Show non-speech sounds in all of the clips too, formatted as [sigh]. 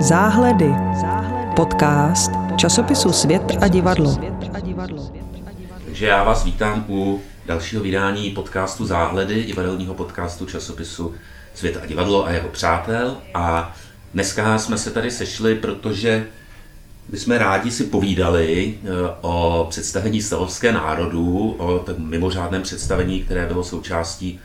Záhledy. Podcast časopisu Svět a divadlo. Takže já vás vítám u dalšího vydání podcastu Záhledy, divadelního podcastu časopisu Svět a divadlo a jeho přátel. A dneska jsme se tady sešli, protože my jsme rádi si povídali eh, o představení Stavovské národů, o tom mimořádném představení, které bylo součástí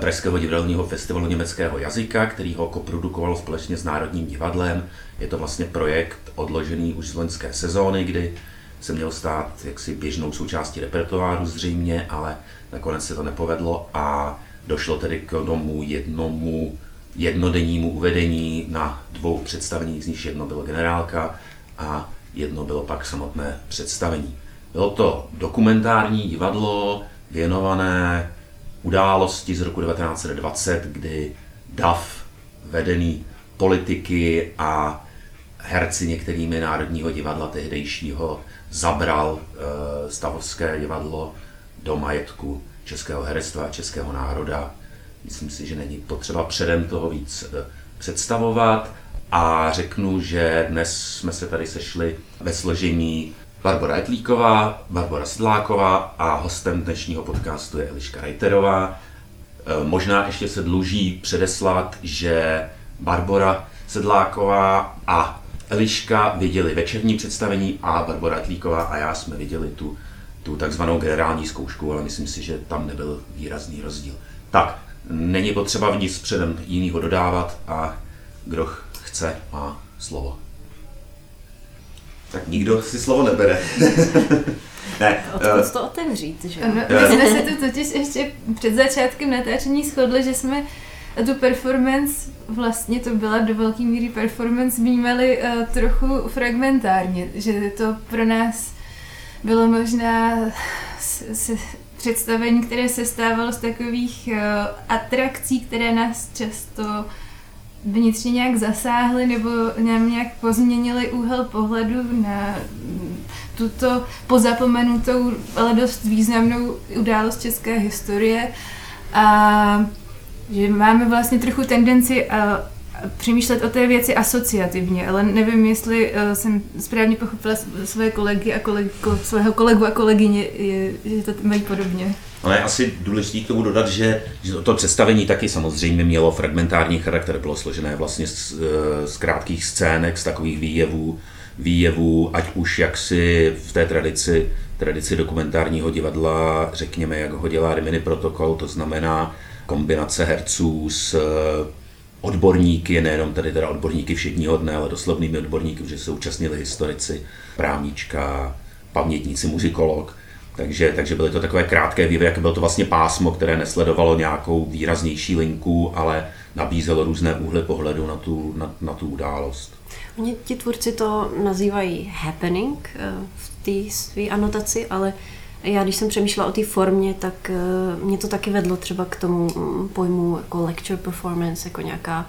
Pražského divadelního festivalu německého jazyka, který ho koprodukoval společně s Národním divadlem. Je to vlastně projekt odložený už z loňské sezóny, kdy se měl stát jaksi běžnou součástí repertoáru zřejmě, ale nakonec se to nepovedlo a došlo tedy k tomu jednomu jednodennímu uvedení na dvou představeních, z nich jedno bylo generálka a jedno bylo pak samotné představení. Bylo to dokumentární divadlo věnované události z roku 1920, kdy DAF, vedený politiky a herci některými Národního divadla tehdejšího, zabral e, stavovské divadlo do majetku českého herectva a českého národa. Myslím si, že není potřeba předem toho víc e, představovat a řeknu, že dnes jsme se tady sešli ve složení Barbara Etlíková, Barbara Sedláková a hostem dnešního podcastu je Eliška Reiterová. E, možná ještě se dluží předeslat, že Barbara Sedláková a Eliška viděli večerní představení a Barbara Etlíková a já jsme viděli tu, tu takzvanou generální zkoušku, ale myslím si, že tam nebyl výrazný rozdíl. Tak, není potřeba nic předem jiného dodávat a kdo chce, má slovo. Tak nikdo si slovo nebere. [laughs] ne, Odkud uh, to otevřít, že? No, my jsme se tu totiž ještě před začátkem natáčení shodli, že jsme tu performance, vlastně to byla do velké míry performance, vnímali uh, trochu fragmentárně, že to pro nás bylo možná s, s, představení, které se stávalo z takových uh, atrakcí, které nás často vnitřně nějak zasáhly nebo nějak pozměnili úhel pohledu na tuto pozapomenutou, ale dost významnou událost české historie. A že máme vlastně trochu tendenci přemýšlet o té věci asociativně, ale nevím, jestli uh, jsem správně pochopila své kolegy a kolego, svého kolegu a kolegyně, je, že to mají podobně. Ale asi důležité k tomu dodat, že, že to představení taky samozřejmě mělo fragmentární charakter, bylo složené vlastně z, eh, z krátkých scének, z takových výjevů, výjevů, ať už jaksi v té tradici, tradici dokumentárního divadla, řekněme, jak ho dělá Rimini protokol, to znamená kombinace herců s eh, odborníky, nejenom tady teda odborníky všedního dne, ale doslovnými odborníky, že se účastnili historici, právnička, pamětníci, muzikolog, takže, takže byly to takové krátké vývy, jak bylo to vlastně pásmo, které nesledovalo nějakou výraznější linku, ale nabízelo různé úhly pohledu na tu, na, na tu událost. Oni ti tvůrci to nazývají happening eh, v té své anotaci, ale já když jsem přemýšlela o té formě, tak eh, mě to taky vedlo třeba k tomu mm, pojmu jako lecture performance, jako nějaká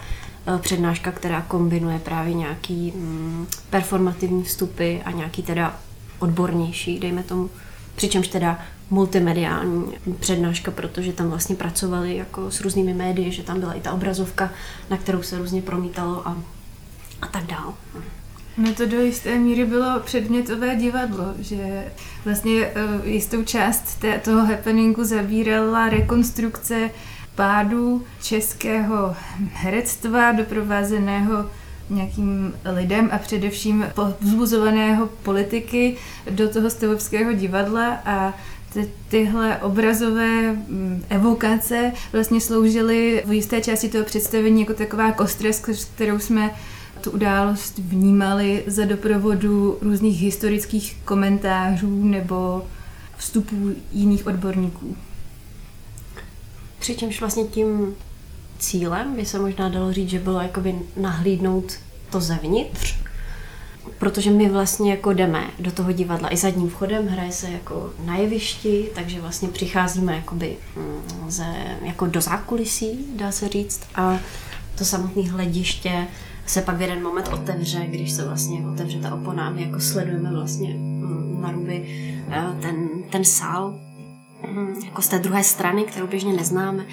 eh, přednáška, která kombinuje právě nějaký mm, performativní vstupy a nějaký teda odbornější, dejme tomu Přičemž teda multimediální přednáška, protože tam vlastně pracovali jako s různými médii, že tam byla i ta obrazovka, na kterou se různě promítalo a, a tak dál. No to do jisté míry bylo předmětové divadlo, že vlastně uh, jistou část té, toho happeningu zabírala rekonstrukce pádu českého herectva doprovázeného nějakým lidem a především vzbuzovaného politiky do toho stavovského divadla. A ty, tyhle obrazové mm, evokace vlastně sloužily v jisté části toho představení jako taková kostres, s kterou jsme tu událost vnímali za doprovodu různých historických komentářů nebo vstupů jiných odborníků. Přičemž vlastně tím cílem by se možná dalo říct, že bylo jakoby nahlídnout to zevnitř, protože my vlastně jako jdeme do toho divadla i zadním vchodem, hraje se jako na jevišti, takže vlastně přicházíme jakoby mm, ze, jako do zákulisí, dá se říct, a to samotné hlediště se pak v jeden moment otevře, když se vlastně otevře ta opona, my jako sledujeme vlastně mm, na ruby eh, ten, ten sál, mm, jako z té druhé strany, kterou běžně neznáme.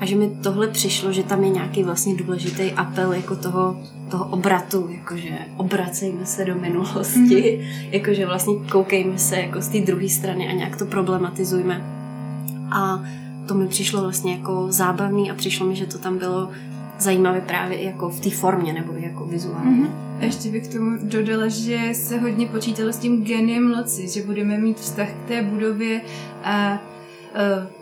A že mi tohle přišlo, že tam je nějaký vlastně důležitý apel jako toho toho obratu, jakože obracejme se do minulosti, mm. [laughs] jakože vlastně koukejme se jako z té druhé strany a nějak to problematizujme. A to mi přišlo vlastně jako zábavný a přišlo mi, že to tam bylo zajímavé právě jako v té formě nebo jako vizuálně. Mm-hmm. Ještě bych k tomu dodala, že se hodně počítalo s tím geniem moci, že budeme mít vztah k té budově a uh,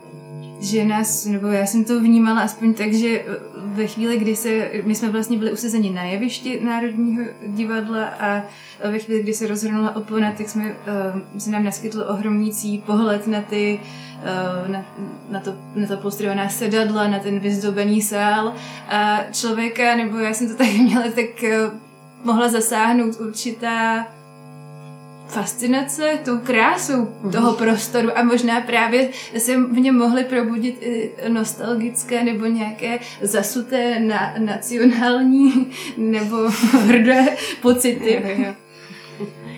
že nás, nebo já jsem to vnímala aspoň tak, že ve chvíli, kdy se, my jsme vlastně byli usazeni na jevišti Národního divadla a ve chvíli, kdy se rozhrnula opona, tak jsme, uh, se nám naskytl ohromnící pohled na ty, uh, na, na, to, na to postrojovaná sedadla, na ten vyzdobený sál. A člověka, nebo já jsem to tak měla, tak uh, mohla zasáhnout určitá fascinace tou krásou mm. toho prostoru a možná právě se v něm mohly probudit i nostalgické nebo nějaké zasuté na, nacionální [laughs] nebo hrdé pocity.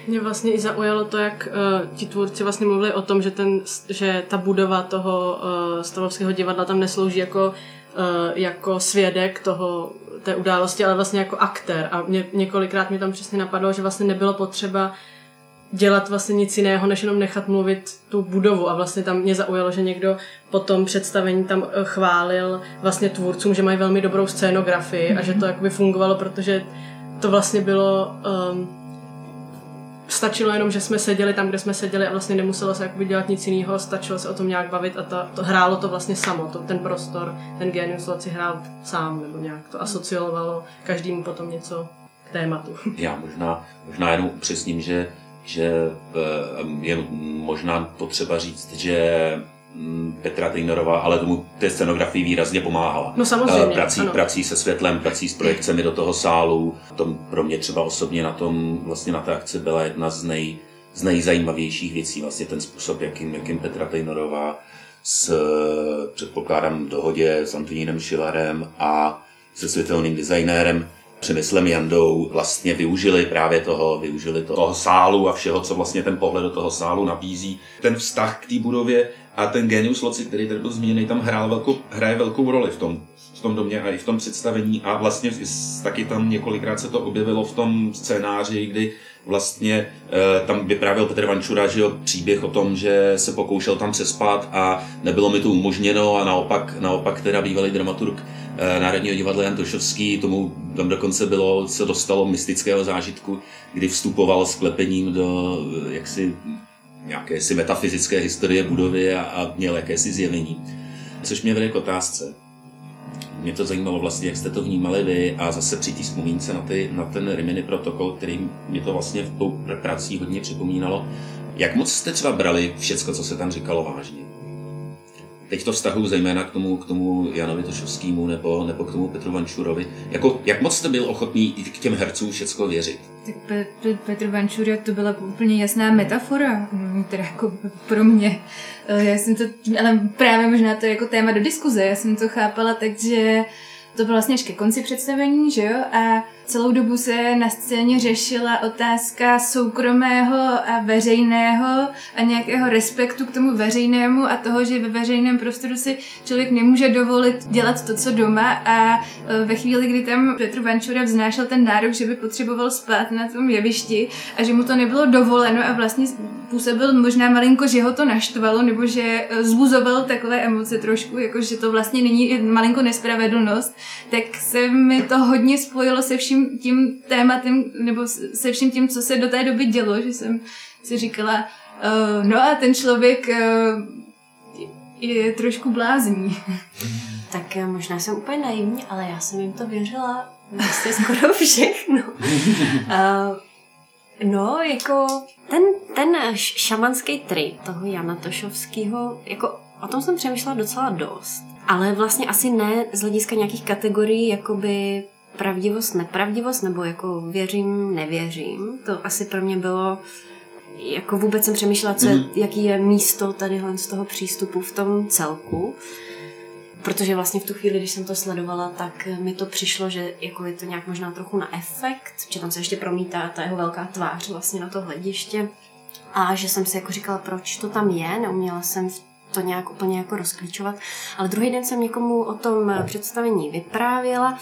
Mě vlastně i zaujalo to, jak uh, ti tvůrci vlastně mluvili o tom, že, ten, že ta budova toho uh, stavovského divadla tam neslouží jako, uh, jako svědek toho, té události, ale vlastně jako aktér. A mě, několikrát mi tam přesně napadlo, že vlastně nebylo potřeba dělat vlastně nic jiného, než jenom nechat mluvit tu budovu a vlastně tam mě zaujalo, že někdo po tom představení tam eh, chválil vlastně tvůrcům, že mají velmi dobrou scénografii mm-hmm. a že to jakoby fungovalo, protože to vlastně bylo um, stačilo jenom, že jsme seděli tam, kde jsme seděli a vlastně nemuselo se jakoby dělat nic jiného, stačilo se o tom nějak bavit a to, to hrálo to vlastně samo, to, ten prostor, ten genius loci hrál sám nebo nějak to asociovalo každému potom něco k tématu. Já možná, možná jenom upřesním, že že je možná potřeba říct, že mm, Petra Tejnerová, ale tomu té scenografii výrazně pomáhala. No samozřejmě, eh, prací, ano. prací se světlem, prací s projekcemi do toho sálu. To pro mě třeba osobně na tom, vlastně na té akci byla jedna z, nej, z nejzajímavějších věcí, vlastně ten způsob, jakým, jakým Petra Tejnerová s, předpokládám, dohodě s Antonínem Šilarem a se světelným designérem Přemyslem Jandou vlastně využili právě toho, využili toho, toho sálu a všeho, co vlastně ten pohled do toho sálu nabízí. Ten vztah k té budově a ten genius loci, který tady byl zmíněný, tam hrál velkou, hraje velkou roli v tom, v tom domě a i v tom představení a vlastně taky tam několikrát se to objevilo v tom scénáři, kdy vlastně e, tam vyprávěl Petr Vančura, že jo, příběh o tom, že se pokoušel tam přespat a nebylo mi to umožněno a naopak, naopak teda bývalý dramaturg Národního divadla Jan Tošovský, tomu tam dokonce bylo, se dostalo mystického zážitku, kdy vstupoval s klepením do jaksi nějaké si metafyzické historie budovy a, a měl jakési zjevení. Což mě vede k otázce mě to zajímalo vlastně, jak jste to vnímali vy a zase při té vzpomínce na, ty, na ten Rimini protokol, který mě to vlastně v tou prací hodně připomínalo. Jak moc jste třeba brali všecko, co se tam říkalo vážně? Teď to vztahu zejména k tomu, k tomu Janovi Tošovskému nebo, nebo k tomu Petru Vančurovi. Jako, jak moc jste byl ochotný i k těm hercům všecko věřit? Tak Petr, Petr Vančura to byla úplně jasná metafora, mm, teda jako pro mě. Eh, já jsem to, ale právě možná to je jako téma do diskuze, já jsem to chápala tak, že to bylo vlastně až ke konci představení, že jo? A celou dobu se na scéně řešila otázka soukromého a veřejného a nějakého respektu k tomu veřejnému a toho, že ve veřejném prostoru si člověk nemůže dovolit dělat to, co doma. A e, ve chvíli, kdy tam Petr Vančura vznášel ten nárok, že by potřeboval spát na tom jevišti a že mu to nebylo dovoleno a vlastně působil možná malinko, že ho to naštvalo nebo že e, zbuzoval takové emoce trošku, jako že to vlastně není malinko nespravedlnost, tak se mi to hodně spojilo se vším tím tématem, nebo se vším tím, co se do té doby dělo, že jsem si říkala, uh, no a ten člověk uh, je trošku blázní. [laughs] Tak eh, možná jsem úplně naivní, ale já jsem jim to věřila vlastně skoro všechno. uh, [laughs] no, jako ten, ten šamanský trip toho Jana Tošovského, jako o tom jsem přemýšlela docela dost. Ale vlastně asi ne z hlediska nějakých kategorií, jakoby pravdivost, nepravdivost, nebo jako věřím, nevěřím. To asi pro mě bylo, jako vůbec jsem přemýšlela, co, mm. jaký je místo tadyhle z toho přístupu v tom celku. Protože vlastně v tu chvíli, když jsem to sledovala, tak mi to přišlo, že jako je to nějak možná trochu na efekt, že tam se ještě promítá ta jeho velká tvář vlastně na to hlediště. A že jsem si jako říkala, proč to tam je, neuměla jsem to nějak úplně jako rozklíčovat. Ale druhý den jsem někomu o tom představení vyprávěla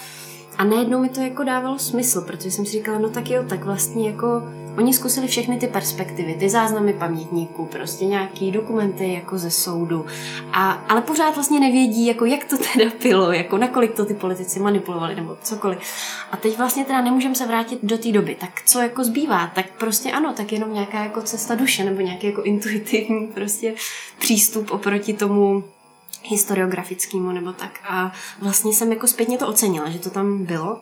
A najednou mi to jako dávalo smysl, protože jsem si říkala, no tak jo, tak vlastně jako oni zkusili všechny ty perspektivy, ty záznamy pamětníků, prostě nějaký dokumenty jako ze soudu, a, ale pořád vlastně nevědí, jako jak to teda bylo, jako nakolik to ty politici manipulovali nebo cokoliv. A teď vlastně teda nemůžeme se vrátit do té doby, tak co jako zbývá? Tak prostě ano, tak jenom nějaká jako cesta duše nebo nějaký jako intuitivní prostě přístup oproti tomu historiografickému nebo tak. A vlastně jsem jako zpětně to ocenila, že to tam bylo.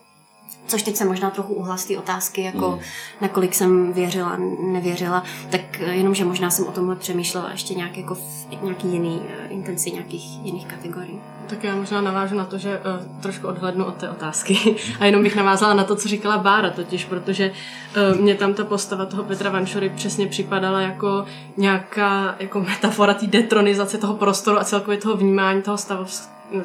Což teď se možná trochu uhlas té otázky, jako mm. nakolik jsem věřila, nevěřila, tak jenom, že možná jsem o tomhle přemýšlela ještě nějak jako v nějaký jiný uh, intenci nějakých jiných kategorií. Tak já možná navážu na to, že uh, trošku odhlednu od té otázky [laughs] a jenom bych navázala na to, co říkala Bára totiž, protože uh, mě tam ta postava toho Petra Vanšory přesně připadala jako nějaká jako metafora té detronizace toho prostoru a celkově toho vnímání toho stavu,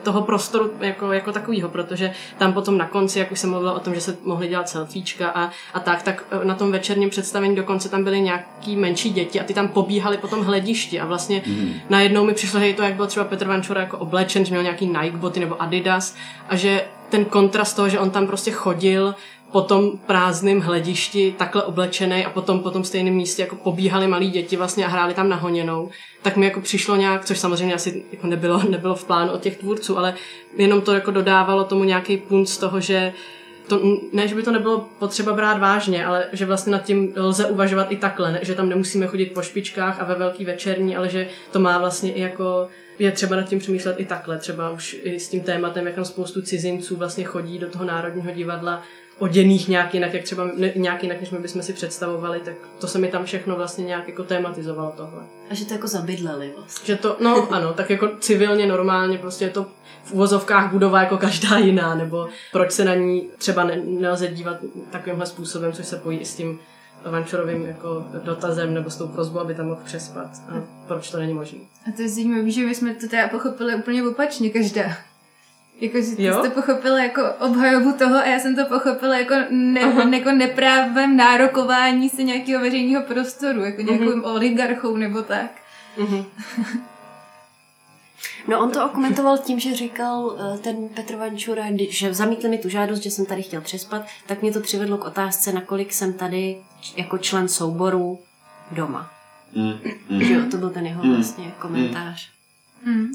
toho prostoru jako, jako takového, protože tam potom na konci, jak už jsem mluvila o tom, že se mohly dělat selfiečka a, a tak, tak e, na tom večerním představení dokonce tam byly nějaký menší děti a ty tam pobíhali po tom hledišti a vlastně mm. najednou mi přišlo, hej, to jak byl třeba Petr Vančura jako oblečen, že měl nějaký Nike boty nebo Adidas a že ten kontrast toho, že on tam prostě chodil po tom prázdném hledišti takhle oblečený a potom po tom stejném místě jako pobíhali malí děti vlastně a hráli tam nahoněnou, tak mi jako přišlo nějak, což samozřejmě asi jako nebylo, [laughs] nebylo v plánu od těch tvůrců, ale jenom to jako dodávalo tomu nějaký punt z toho, že to, ne, že by to nebylo potřeba brát vážně, ale že vlastně nad tím lze uvažovat i takhle, ne, že tam nemusíme chodit po špičkách a ve velký večerní, ale že to má vlastně i jako je třeba nad tím přemýšlet i takhle, třeba už i s tím tématem, jak tam spoustu cizinců vlastně chodí do toho Národního divadla oděných nějak jinak, jak třeba ne, nějak jinak, než my bychom si představovali, tak to se mi tam všechno vlastně nějak jako tematizovalo tohle. A že to jako zabydleli vlastně. Že to, no [laughs] ano, tak jako civilně, normálně, prostě je to v uvozovkách budova jako každá jiná, nebo proč se na ní třeba ne, nelze dívat takovýmhle způsobem, což se pojí i s tím Vančorovým jako dotazem nebo s tou prozbou, aby tam mohl přespat. A proč to není možné. A to je zajímavé, že my jsme to teda pochopili úplně opačně každá. Jako, že ty jste pochopila jako obhajobu toho a já jsem to pochopila jako, ne, jako neprávem nárokování se nějakého veřejného prostoru, jako nějakým mm-hmm. oligarchou nebo tak. Mm-hmm. [laughs] No on to okomentoval tím, že říkal eh, ten Petr Vančura, že zamítli mi tu žádost, že jsem tady chtěl přespat, tak mě to přivedlo k otázce, nakolik jsem tady jako člen souboru doma. Mm, mm. Že jo, to byl ten jeho mm, vlastně komentář. Mm.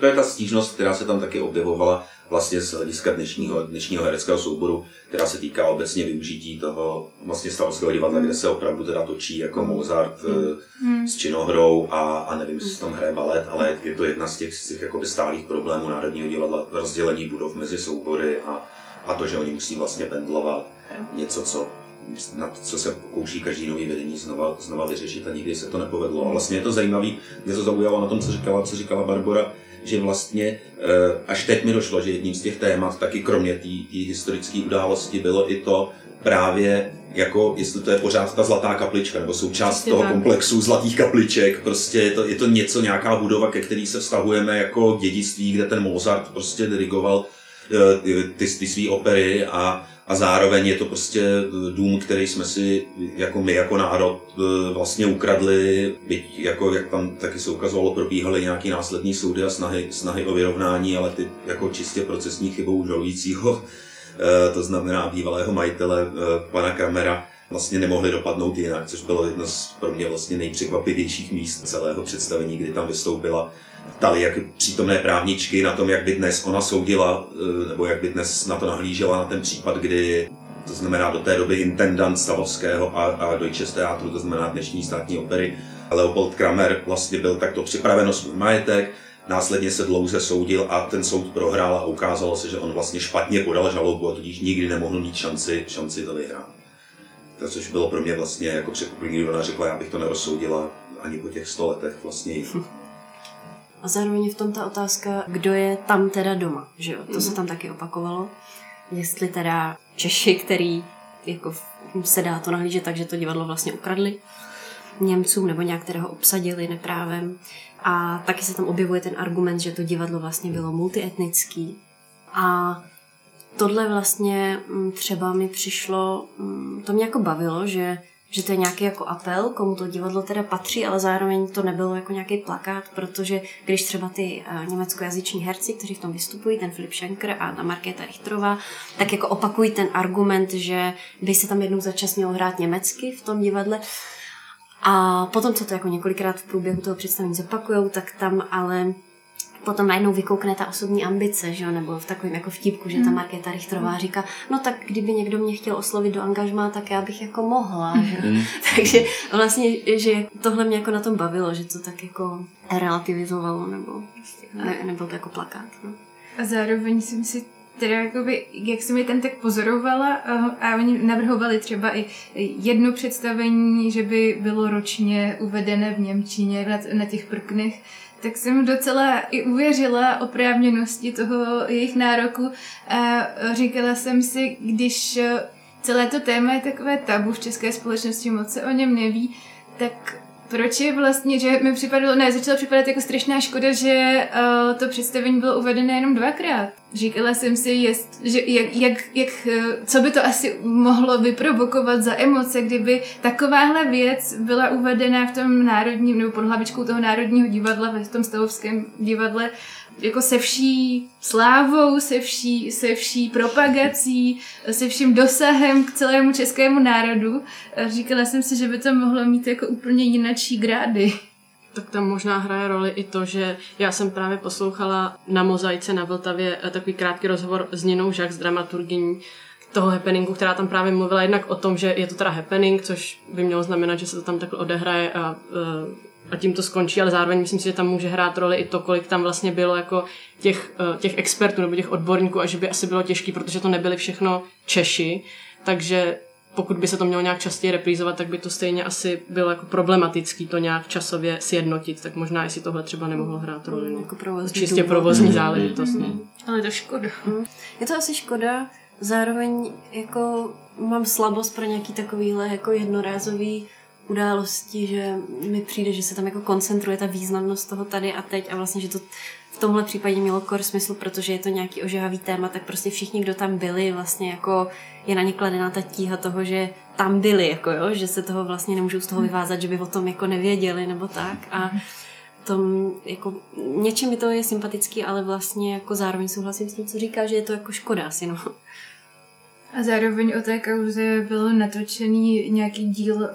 To je ta stížnost, která se tam taky objevovala vlastně z hlediska dnešního, dnešního hereckého souboru, která se týká obecně využití toho vlastně stavovského divadla, kde se opravdu teda točí jako Mozart mm. s činohrou a, a nevím, jestli tam hraje balet, ale je to jedna z těch, z těch jakoby stálých problémů Národního divadla, rozdělení budov mezi soubory a, a to, že oni musí vlastně pendlovat něco, co na to, co se pokouší každý nový vedení znova, znova vyřešit a nikdy se to nepovedlo. A vlastně je to zajímavé, mě to zaujalo na tom, co říkala, co říkala Barbara, že vlastně eh, až teď mi došlo, že jedním z těch témat, taky kromě té historické události, bylo i to právě jako, jestli to je pořád ta zlatá kaplička, nebo součást Přesně toho tak. komplexu zlatých kapliček, prostě je to, je to něco, nějaká budova, ke který se vztahujeme jako dědictví, kde ten Mozart prostě dirigoval eh, ty, ty své opery a a zároveň je to prostě eh, dům, který jsme si jako my jako národ eh, vlastně ukradli, byť jako jak tam taky se ukazovalo, probíhaly nějaký následní soudy a snahy, snahy o vyrovnání, ale ty jako čistě procesní chybou žalujícího, eh, to znamená bývalého majitele pana Kramera, vlastně nemohli dopadnout jinak, což bylo jedno z pro mě vlastně nejpřekvapivějších míst celého představení, kdy tam vystoupila ptali jak přítomné právničky na tom, jak by dnes ona soudila, eh, nebo jak by dnes na to nahlížela na ten případ, kdy to znamená do té doby intendant Stavovského a, a Deutsches Theatru, to znamená dnešní státní opery, Leopold Kramer vlastně byl takto připraven o svůj majetek, následně se dlouze soudil a ten soud prohrál a ukázalo se, že on vlastně špatně podal žalobu a tudíž nikdy nemohl mít šanci, šanci to vyhrát. To, což bylo pro mě vlastně jako překvapení, kdy ona řekla, já bych to nerozsoudila ani po těch sto letech vlastně. A zároveň v tom ta otázka, kdo je tam teda doma, že jo? To mm-hmm. se tam taky opakovalo. Jestli teda Češi, který jako se dá to nahlížet tak, že to divadlo vlastně ukradli Němcům nebo nějak ho obsadili neprávem. A taky se tam objevuje ten argument, že to divadlo vlastně bylo multietnický. A tohle vlastně mm, třeba mi přišlo, mm, to mě jako bavilo, že že to je nějaký jako apel, komu to divadlo teda patří, ale zároveň to nebylo jako nějaký plakát, protože když třeba ty uh, německojazyční herci, kteří v tom vystupují, ten Filip Schenker a ta Markéta Richterová, tak jako opakují ten argument, že by se tam jednou za čas mělo hrát německy v tom divadle. A potom, co to jako několikrát v průběhu toho představení zopakujou, tak tam ale potom najednou vykoukne ta osobní ambice, že jo? nebo v takovém jako vtipku, že ta hmm. Markéta Richterová říká, no tak kdyby někdo mě chtěl oslovit do angažmá, tak já bych jako mohla. Že? Mm. [laughs] Takže vlastně, že tohle mě jako na tom bavilo, že to tak jako relativizovalo, nebo, ne, nebyl to jako plakát. No. A zároveň jsem si teda jakoby, jak jsem je tam tak pozorovala a oni navrhovali třeba i jedno představení, že by bylo ročně uvedené v Němčině na, na těch prknech, tak jsem docela i uvěřila oprávněnosti toho jejich nároku a říkala jsem si, když celé to téma je takové tabu v české společnosti, moc se o něm neví, tak proč je vlastně, že mi připadalo, ne, začalo připadat jako strašná škoda, že uh, to představení bylo uvedené jenom dvakrát. Říkala jsem si, jest, že jak, jak, jak, eh, co by to asi mohlo vyprovokovat za emoce, kdyby takováhle věc byla uvedena v tom národním, nebo pod hlavičkou toho národního divadla, v tom stavovském divadle jako se vší slávou, se vší, se vší propagací, se vším dosahem k celému českému národu. Říkala jsem si, že by to mohlo mít jako úplně jinačí grády. Tak tam možná hraje roli i to, že já jsem právě poslouchala na Mozaice na Vltavě eh, takový krátký rozhovor s Ninou Žak, s dramaturgyní toho happeningu, která tam právě mluvila jednak o tom, že je to teda happening, což by mělo znamenat, že se to tam takhle odehraje a uh, a tím to skončí, ale zároveň myslím si, že tam může hrát roli i to, kolik tam vlastně bylo jako těch, eh, těch expertů nebo těch odborníků a že by asi bylo těžké, protože to nebyly všechno Češi, takže pokud by se to mělo nějak častěji reprízovat, tak by to stejně asi bylo jako problematický to nějak časově sjednotit, tak možná jestli tohle třeba nemohlo hrát roli. No. Jako provozní Čistě důvod. provozní mm-hmm. záležitost. Mm-hmm. Ale to škoda. Mm. Je to asi škoda, zároveň jako mám slabost pro nějaký takovýhle jako jednorázový události, že mi přijde, že se tam jako koncentruje ta významnost toho tady a teď a vlastně, že to v tomhle případě mělo kor smysl, protože je to nějaký ožehavý téma, tak prostě všichni, kdo tam byli, vlastně jako je na ně kladená ta tíha toho, že tam byli, jako jo, že se toho vlastně nemůžou z toho vyvázat, že by o tom jako nevěděli nebo tak. A tom, jako, něčím mi to je sympatický, ale vlastně jako zároveň souhlasím s tím, co říká, že je to jako škoda asi, no. A zároveň o té kauze byl natočený nějaký díl uh,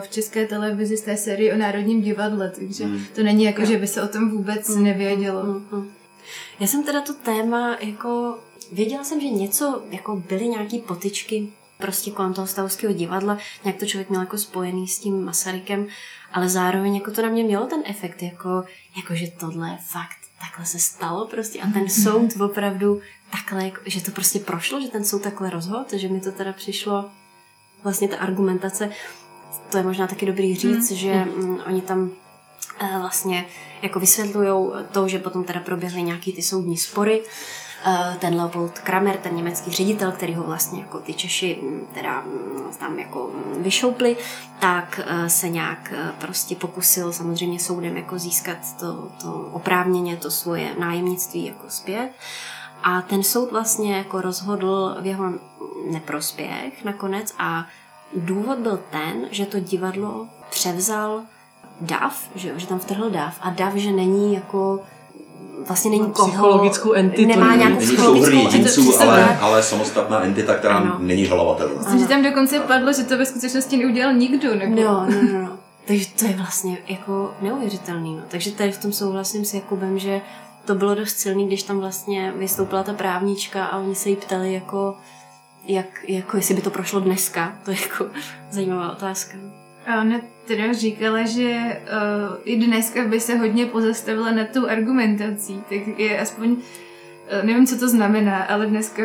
v české televizi z té série o Národním divadle, takže mm. to není jako, že by se o tom vůbec mm. nevědělo. Mm. Mm. Já jsem teda to téma jako... Věděla jsem, že něco, jako byly nějaký potičky prostě kolem toho stavovského divadla, nějak to člověk měl jako spojený s tím Masarykem, ale zároveň jako to na mě mělo ten efekt, jako, jako že tohle je fakt takhle se stalo prostě a ten soud opravdu takhle, že to prostě prošlo, že ten soud takhle rozhodl, že mi to teda přišlo vlastně ta argumentace, to je možná taky dobrý říct, mm. že mm, oni tam uh, vlastně jako vysvětlují to, že potom teda proběhly nějaký ty soudní spory, uh, ten Leopold Kramer, ten německý ředitel, který ho vlastně jako ty Češi mm, teda tam jako vyšoupli, tak uh, se nějak prostě pokusil samozřejmě soudem jako získat to, to oprávněně to svoje nájemnictví jako zpět. A ten soud vlastně jako rozhodl v jeho neprospěch nakonec a důvod byl ten, že to divadlo převzal DAF, že, že tam vtrhl DAF a DAF, že není jako vlastně není koho, psychologickou entitu. Nemá nějakou není psychologickou entitu, ale, ale samostatná entita, která ano. není žalovatelná. Myslím, že tam dokonce padlo, že to ve skutečnosti neudělal nikdo. Nebo... No, no, no, no. Takže to je vlastně jako neuvěřitelný. No. Takže tady v tom souhlasím s Jakubem, že to bylo dost silný, když tam vlastně vystoupila ta právnička a oni se jí ptali jako, jak, jako jestli by to prošlo dneska. [laughs] To je jako zajímavá otázka. A ona teda říkala, že uh, i dneska by se hodně pozastavila nad tou argumentací, tak je aspoň Eh, nevím, co to znamená, ale dneska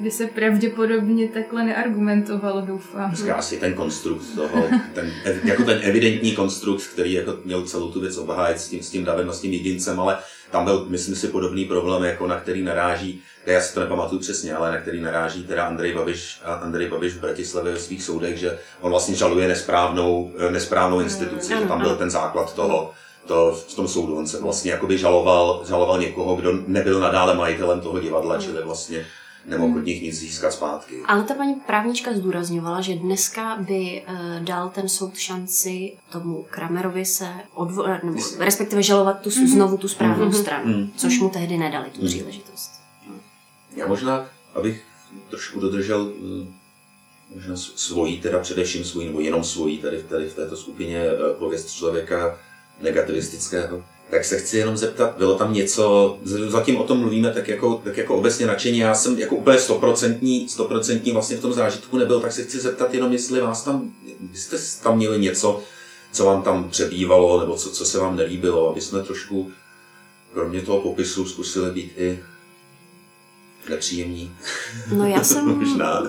by se pravděpodobně takhle neargumentovalo, doufám. Dneska asi ten konstrukt toho, ten, jako ten evidentní konstrukt, který jako měl celou tu věc obhájit s tím, s tím Davem a s tím jedincem, ale tam byl, myslím si, podobný problém, jako na který naráží, já si to nepamatuju přesně, ale na který naráží teda Andrej Babiš, Andrej Babiš v Bratislavě ve svých soudech, že on vlastně žaluje nesprávnou, eh, nesprávnou instituci, že tam byl ten základ toho, to v tom soudu. On se vlastně jakoby žaloval, žaloval někoho, kdo nebyl nadále majitelem toho divadla, mm. čili vlastně nemohl od nich nic získat zpátky. Ale ta paní právnička zdůrazňovala, že dneska by uh, dal ten soud šanci tomu Kramerovi se odvo- nebo respektive žalovat tu, mm-hmm. znovu tu správnou mm-hmm. stranu, mm-hmm. což mu tehdy nedali tu příležitost. Já možná, abych trošku dodržel možná svojí, teda především svojí, nebo jenom svojí tady, tady v této skupině pověst člověka negativistického, tak se chci jenom zeptat, bylo tam něco, zatím o tom mluvíme tak jako, tak jako obecně nadšení, já jsem jako úplně stoprocentní, stoprocentní vlastně v tom zážitku nebyl, tak se chci zeptat jenom, jestli vás tam, jste tam měli něco, co vám tam přebývalo, nebo co, co se vám nelíbilo, aby jsme trošku, kromě toho popisu, zkusili být i nepříjemní. No já jsem, [laughs] Možná.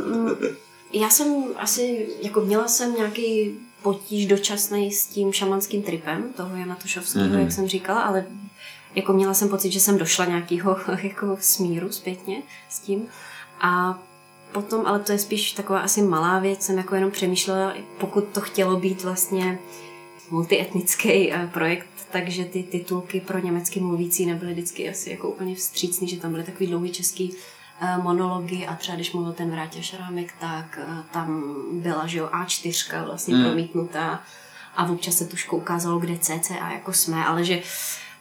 já jsem asi, jako měla jsem nějaký potíž dočasný s tím šamanským tripem toho Jana Tošovského, mm-hmm. jak jsem říkala, ale jako měla jsem pocit, že jsem došla nějakého [laughs] jako smíru zpětně s tím. A potom, ale to je spíš taková asi malá věc, jsem jako jenom přemýšlela, pokud to chtělo být vlastně multietnický eh, projekt, takže ty titulky pro německy mluvící nebyly vždycky asi jako úplně vstřícný, že tam byly takový dlouhý český monology a třeba když mluvil ten Vrátě Šarámek, tak eh, tam byla, že jo, A4 vlastně mm. promítnutá a občas se tuško ukázalo, kde CCA jako jsme, ale že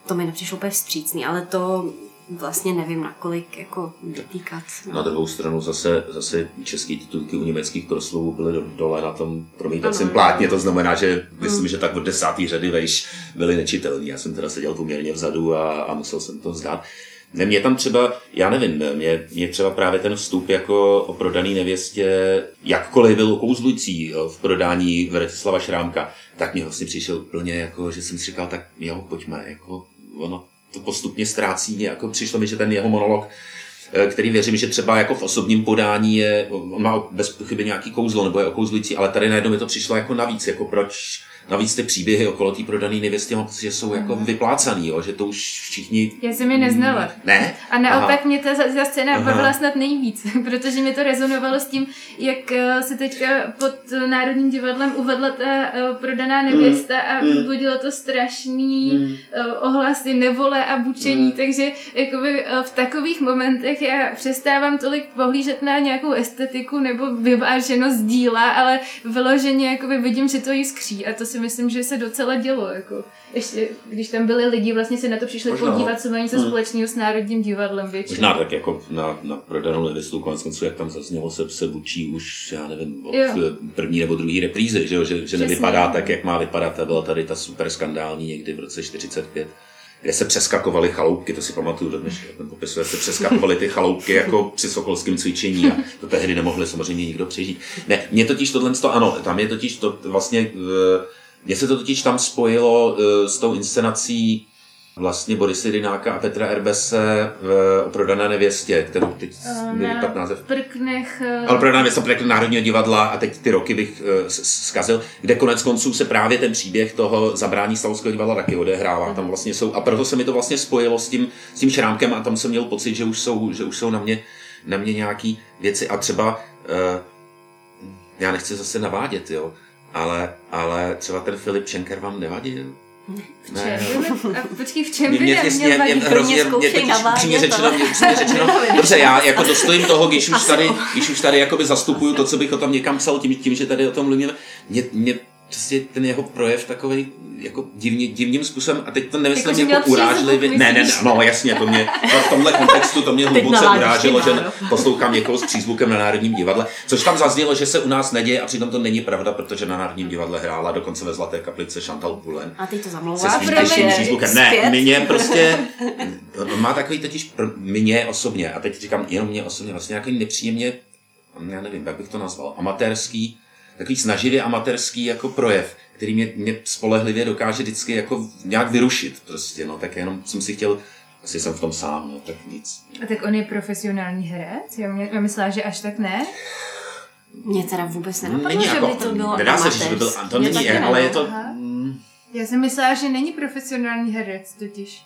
to mi nepřišlo úplně vstřícný, ale to vlastně nevím, nakolik jako dotýkat. No. Na druhou stranu zase, zase české titulky u německých proslovů byly dole na tom promítacím plátně, to znamená, že myslím, mm. že tak od desátý řady vejš byly nečitelný. Já jsem teda seděl poměrně vzadu a, a musel jsem to vzdát. Ne, mě tam třeba, já nevím, mě, mě třeba právě ten vstup jako o prodaný nevěstě, jakkoliv byl kouzlující v prodání Vratislava Šrámka, tak mě vlastně přišel úplně jako, že jsem si říkal, tak jo, pojďme, jako ono to postupně ztrácí, jako přišlo mi, že ten jeho monolog eh, který věřím, že třeba jako v osobním podání je, on má bez pochyby nějaký kouzlo nebo je okouzlující, ale tady najednou mi to přišlo jako navíc, jako proč, Navíc ty příběhy okolo té prodané pocit, že jsou jako mm. vyplácaný, jo? že to už všichni... Já jsem je neznala. Ne? A naopak Aha. mě ta, ta scéna bavila snad nejvíc, [laughs] protože mě to rezonovalo s tím, jak eh, se teďka pod Národním divadlem uvedla ta uh, prodaná nevěsta mm. a vzbudilo to strašný mm. ohlasy, nevole a bučení, mm. takže jakoby v takových momentech já přestávám tolik pohlížet na nějakou estetiku nebo vyváženost díla, ale vyloženě jakoby vidím, že to jiskří a to si myslím, že se docela dělo. Jako. Ještě, když tam byli lidi, vlastně se na to přišli Možná. podívat, co mají něco hmm. společného s Národním divadlem většinou. Možná tak jako na, na prodanou nevěstu, konec konců, jak tam zaznělo, se, se bučí už, já nevím, od jo. první nebo druhý reprízy, že, že, že nevypadá tak, jak má vypadat. A byla tady ta super skandální někdy v roce 45 kde se přeskakovaly chaloupky, to si pamatuju do dneška, ten popisuje, se přeskakovaly ty chaloupky jako při sokolském cvičení a to tehdy nemohli samozřejmě nikdo přežít. Ne, mě totiž tohle, ano, tam je totiž to vlastně, mně se to totiž tam spojilo eh, s tou inscenací vlastně Borisy Rynáka a Petra Erbese v o prodané nevěstě, kterou teď uh, na název. Prknech. Ale prodaná nevěsta Prknech Národního divadla a teď ty roky bych zkazil, kde konec konců se právě ten příběh toho zabrání Stavovského divadla taky odehrává. Tam vlastně jsou, a proto se mi to vlastně spojilo s tím, s tím šrámkem a tam jsem měl pocit, že už jsou, že už jsou na mě, na mě nějaký věci a třeba uh, já nechci zase navádět, jo, ale, ale třeba ten Filip Šenker vám nevadil? V? Ne. počkej, v čem by mě, mě, mě, mě, hrozně, mě totiž přímě řečeno, mě, přímě řečeno, [laughs] dobře, já jako dostojím toho, když už tady, když už tady jakoby zastupuju to, co bych o tom někam psal, tím, tím že tady o tom mluvíme, mě, mě prostě ten jeho projev takový jako divně, divným způsobem, a teď to nemyslím jako, jako urážlivě. Ne, ne, ne, no jasně, to mě v tomhle kontextu to mě hluboce uráželo, že [laughs] poslouchám někoho s přízvukem na Národním divadle, což tam zaznělo, že se u nás neděje a přitom to není pravda, protože na Národním divadle hrála dokonce ve Zlaté kaplice Chantal Poulen. A ty to zamlouváš? Se přízvukem. Ne, mě [laughs] prostě, má takový totiž, mě osobně, a teď říkám jenom mě osobně, vlastně nějaký nepříjemně, já nevím, jak bych to nazval, amatérský, takový snaživě amatérský jako projev, který mě, mě spolehlivě dokáže vždycky jako nějak vyrušit prostě, no, tak jenom jsem si chtěl, asi jsem v tom sám, no, tak nic. A tak on je profesionální herec? Já, mě, já myslela, že až tak ne? Mě teda vůbec nenapadlo, není že jako, by to bylo Nedá se říct, že by byl, to není, je, ale je to... Mm. Já jsem myslela, že není profesionální herec totiž.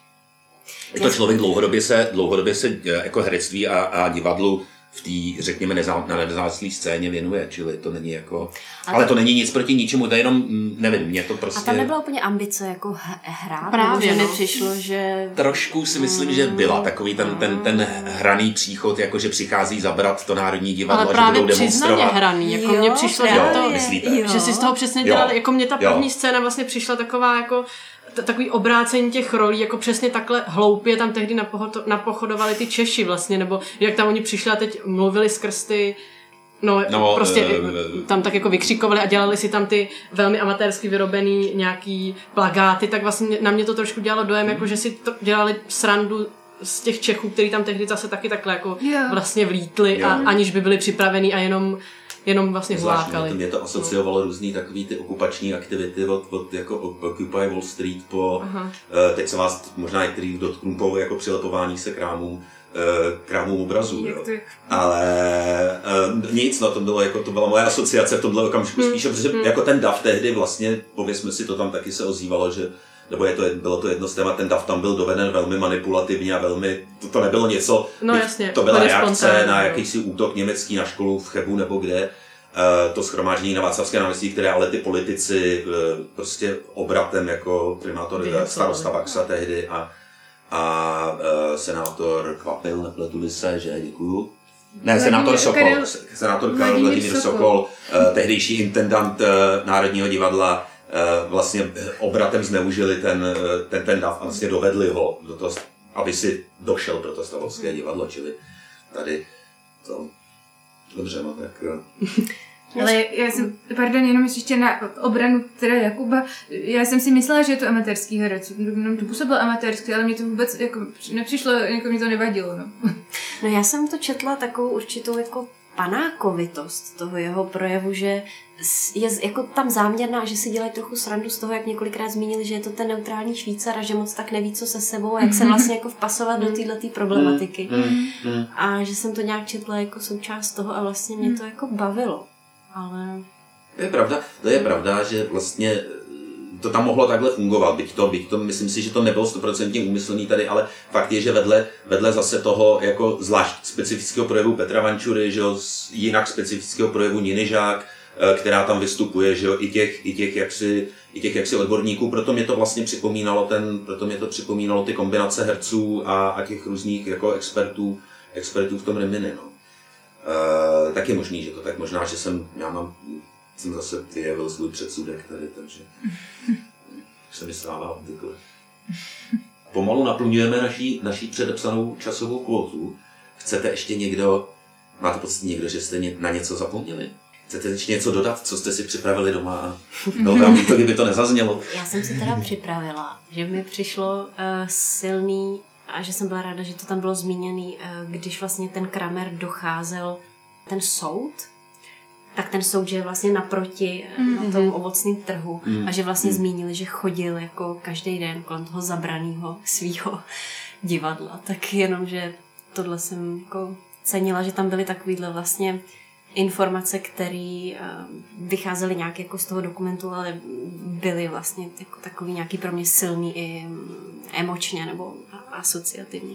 Je to člověk dlouhodobě se, dlouhodobě se jako herectví a, a divadlu v té, řekněme, nezávislé scéně věnuje, čili to není jako... Ale, ale to není nic proti ničemu, to je jenom, mm, nevím, mě to prostě... A tam nebyla úplně ambice jako hrát, Právě, že no. mi přišlo, že... Trošku si myslím, že byla takový ten, ten, ten hraný příchod, jako že přichází zabrat to Národní divadlo, Ale že právě budou přiznaně demonstrovat. hraný, jako Jo, mně přišlo, že Jo, to, myslíte? jo. že si z toho přesně Jo. dělali, jako mě ta Jo. první scéna vlastně přišla taková jako t- takový obrácení těch rolí, jako přesně takhle hloupě tam tehdy napohoto- napochodovali ty Češi vlastně, nebo jak tam oni přišli a teď mluvili skrz ty No, No, no prostě eh, tam tak jako vykřikovali a dělali si tam ty velmi amatérsky vyrobený nějaký plagáty, tak vlastně na mě to trošku dělalo dojem, jako že si to dělali srandu z těch Čechů, který tam tehdy zase taky takhle jako Jo. vlastně vlítli Jo. a aniž by byli připravení a jenom, jenom vlastně hlákali. to mě to asociovalo různý takový ty okupační aktivity od, od jako Occupy Wall Street po, Aha. eh, teď se vás možná některý dotknu po jako přilepování se krámům, eh, krámům obrazů, jo. Ale uh, nic, no to bylo jako, to byla moje asociace v tomhle okamžiku Hmm. spíše, protože jako ten DAF tehdy vlastně, pověsme si to tam taky se ozývalo, že nebo je to, bylo to jedno z témat, ten DAF tam byl doveden velmi manipulativně a velmi, to, to nebylo něco, No jasně, to byla reakce spontánní, na no. jakýsi útok německý na školu v Chebu nebo kde, eh, to schromáždění na Václavské náměstí, které ale ty politici eh, prostě obratem jako primátor starosta Baxa tehdy a, a eh, senátor Kvapil, nepletu se, že děkuju. Ne, senátor Sokol, senátor Karel Vladimír Sokol, Sokol. eh, tehdejší intendant Národního divadla, vlastně eh, obratem zneužili ten, eh, ten, ten dav a vlastně dovedli ho do toho, aby si došel pro to stavovské divadlo, čili tady to... Dobře, no tak... eh, Ale já jsem, pardon, jenom ještě na obranu teda Jakuba, já jsem si myslela, že je to amatérský herec, jenom to působil amatérsky, ale mě to vůbec jako nepřišlo, jako mě to nevadilo, no. No já jsem to četla takovou určitou jako panákovitost toho jeho projevu, že je jako tam záměrná, že si dělají trochu srandu z toho, jak několikrát zmínili, že je to ten neutrální Švýcar a že moc tak neví, co se sebou a jak se vlastně jako vpasovat do této problematiky. mm, mm. A že jsem to nějak četla jako součást toho a vlastně mě to jako bavilo. Ale To je pravda, to je pravda, že vlastně to tam mohlo takhle fungovat, byť to, byť to myslím si, že to nebylo stoprocentně úmyslný tady, ale fakt je, že vedle, vedle zase toho jako zvlášť specifického projevu Petra Vančury, že jo, jinak specifického projevu Niny Žák, eh, která tam vystupuje, že jo, i těch, i těch jaksi, i těch jaksi odborníků, proto mě to vlastně připomínalo ten, proto mě to připomínalo ty kombinace herců a, a těch různých jako expertů, expertů v tom Rimini, no. Uh, tak je možný, že to tak možná, že jsem, já mám, jsem zase vyjevil svůj předsudek tady, takže [laughs] se mi stává obvykle. Pomalu naplňujeme naší, naší předepsanou časovou kvotu. Chcete ještě někdo, máte pocit někdo, že jste na něco zapomněli? Chcete ještě něco dodat, co jste si připravili doma? a Bylo by líto, kdyby to nezaznělo. já jsem si teda připravila, že mi přišlo uh, silný a že jsem byla ráda, že to tam bylo zmíněný, uh, když vlastně ten Kramer docházel ten soud, tak ten soud, že je vlastně naproti mm-hmm. na tom ovocném trhu Mm. a že vlastně zmínili, že chodil jako každý den kolem toho zabraného svého divadla. Tak jenom, že tohle jsem jako cenila, že tam byly takovýhle vlastně informace, které vycházely nějak jako z toho dokumentu, ale byly vlastně jako takový nějaký pro mě silný i mm, emočně nebo a- asociativně.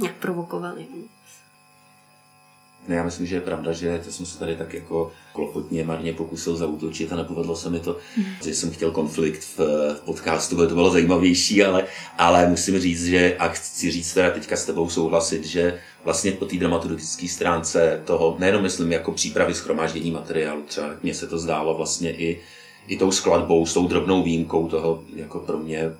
Nějak provokovaly. Ne, já myslím, že je pravda, že to jsem se tady tak jako klopotně marně pokusil zautočit a nepovedlo se mi to, že jsem chtěl konflikt v, v podcastu, protože to bylo zajímavější, ale, ale musím říct, že a chci říct teda teďka s tebou souhlasit, že vlastně po té dramaturgické stránce toho, nejenom myslím jako přípravy schromáždění materiálu, třeba mně se to zdálo vlastně i, i tou skladbou, s tou drobnou výjimkou toho jako pro mě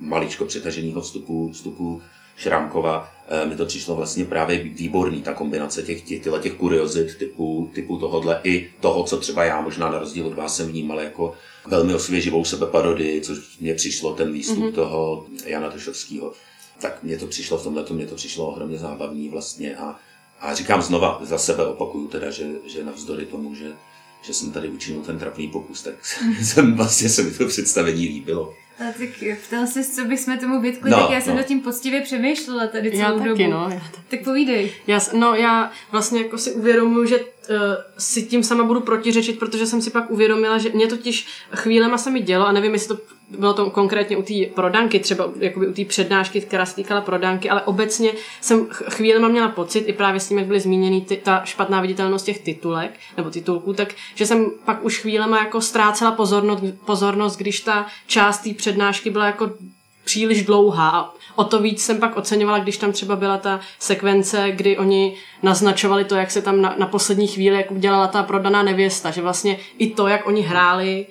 maličko přetaženého vstupu, vstupu Šrámkova, eh, mi to přišlo vlastně právě výborný, ta kombinace těch, těch, těch kuriozit typu, typu tohodle i toho, co třeba já možná na rozdíl od vás jsem vnímal jako velmi osvěživou sebeparodii, což mně přišlo ten výstup mm-hmm. toho Jana Tošovského. Tak mně to přišlo v tomhle, mně to přišlo ohromně zábavný vlastně a, a říkám znova, za sebe opakuju teda, že, že navzdory tomu, že, že jsem tady učinil ten trapný pokus, tak [laughs] jsem vlastně se mi to představení líbilo. A tak ptal jsi, co bychom tomu vytkli, No, tak já jsem no. nad tím poctivě přemýšlela tady Já celou taky, dobu. no. Já taky. Tak povídej. Já, no, já vlastně jako si uvědomuji, že uh, si tím sama budu protiřečit, protože jsem si pak uvědomila, že mě totiž chvílema se mi dělo, a nevím, jestli to bylo to konkrétně u té prodanky, třeba jakoby u té přednášky, která se týkala prodanky, ale obecně jsem chvíli měla pocit, i právě s tím, jak byly zmíněny ty, ta špatná viditelnost těch titulek nebo titulků, tak že jsem pak už chvílema jako ztrácela pozornost, pozornost když ta část té přednášky byla jako příliš dlouhá. A o to víc jsem pak oceňovala, když tam třeba byla ta sekvence, kdy oni naznačovali to, jak se tam na, na poslední chvíli jak udělala ta prodaná nevěsta, že vlastně i to, jak oni hráli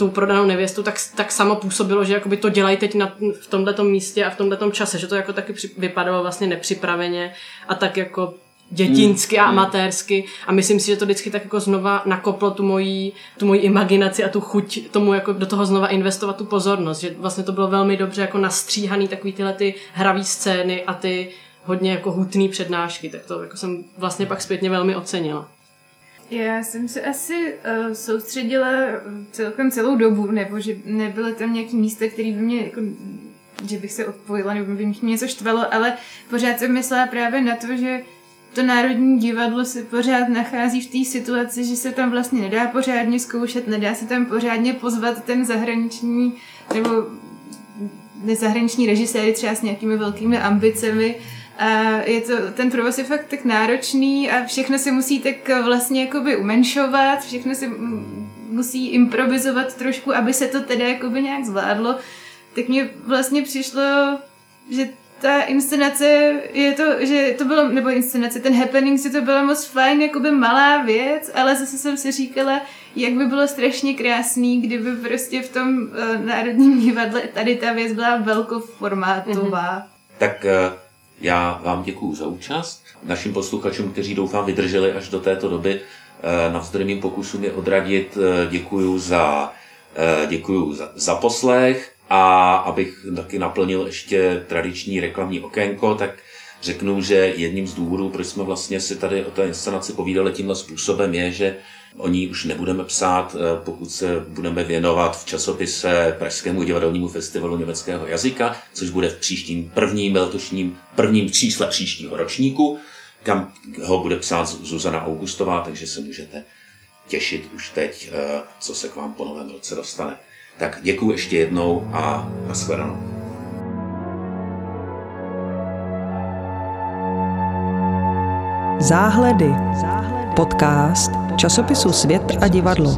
tu prodanou nevěstu, tak, tak samo působilo, že jakoby to dělají teď na, v tomto místě a v tomto čase, že to jako taky při, vypadalo vlastně nepřipraveně a tak jako dětinsky a hmm. amatérsky a myslím si, že to vždycky tak jako znova nakoplo tu moji, tu moji imaginaci a tu chuť tomu jako do toho znova investovat tu pozornost, že vlastně to bylo velmi dobře jako nastříhaný takový tyhle ty hravý scény a ty hodně jako hutný přednášky, tak to jako jsem vlastně pak zpětně velmi ocenila. Já jsem se asi uh, soustředila celkem celou dobu, nebo že nebylo tam nějaký místo, který by mě jako že bych se odpojila, nebo by mě něco štvalo, ale pořád jsem myslela právě na to, že to Národní divadlo se pořád nachází v té situaci, že se tam vlastně nedá pořádně zkoušet, nedá se tam pořádně pozvat ten zahraniční nebo nezahraniční režiséry třeba s nějakými velkými ambicemi, a je to, ten provoz je fakt tak náročný a všechno se musí tak vlastně jakoby umenšovat, všechno se musí improvizovat trošku, aby se to teda jakoby nějak zvládlo. Tak mně vlastně přišlo, že ta inscenace je to, že to bylo, nebo inscenace, ten happening si to byla moc fajn, jakoby malá věc, ale zase jsem si říkala, jak by bylo strašně krásný, kdyby prostě v tom uh, Národním divadle tady ta věc byla velkoformátová. Mm-hmm. Tak uh, já vám děkuji za účast. Našim posluchačům, kteří doufám vydrželi až do této doby, uh, navzdory mým pokusům je odradit, uh, děkuji za, uh, děkuju za, za poslech a abych taky naplnil ještě tradiční reklamní okénko, tak řeknu, že jedním z důvodů, proč jsme vlastně si tady o té inscenaci povídali tímhle způsobem, je, že o ní už nebudeme psát, eh, pokud se budeme věnovat v časopise Pražskému divadelnímu festivalu německého jazyka, což bude v příštím prvním letošním prvním čísle příštího ročníku, kam ho bude psát Zuzana Augustová, takže se můžete těšit už teď, eh, co se k vám po novém roce dostane. Tak děkuji ještě jednou a nashledanou. Záhledy. Podcast časopisu Svět a divadlo.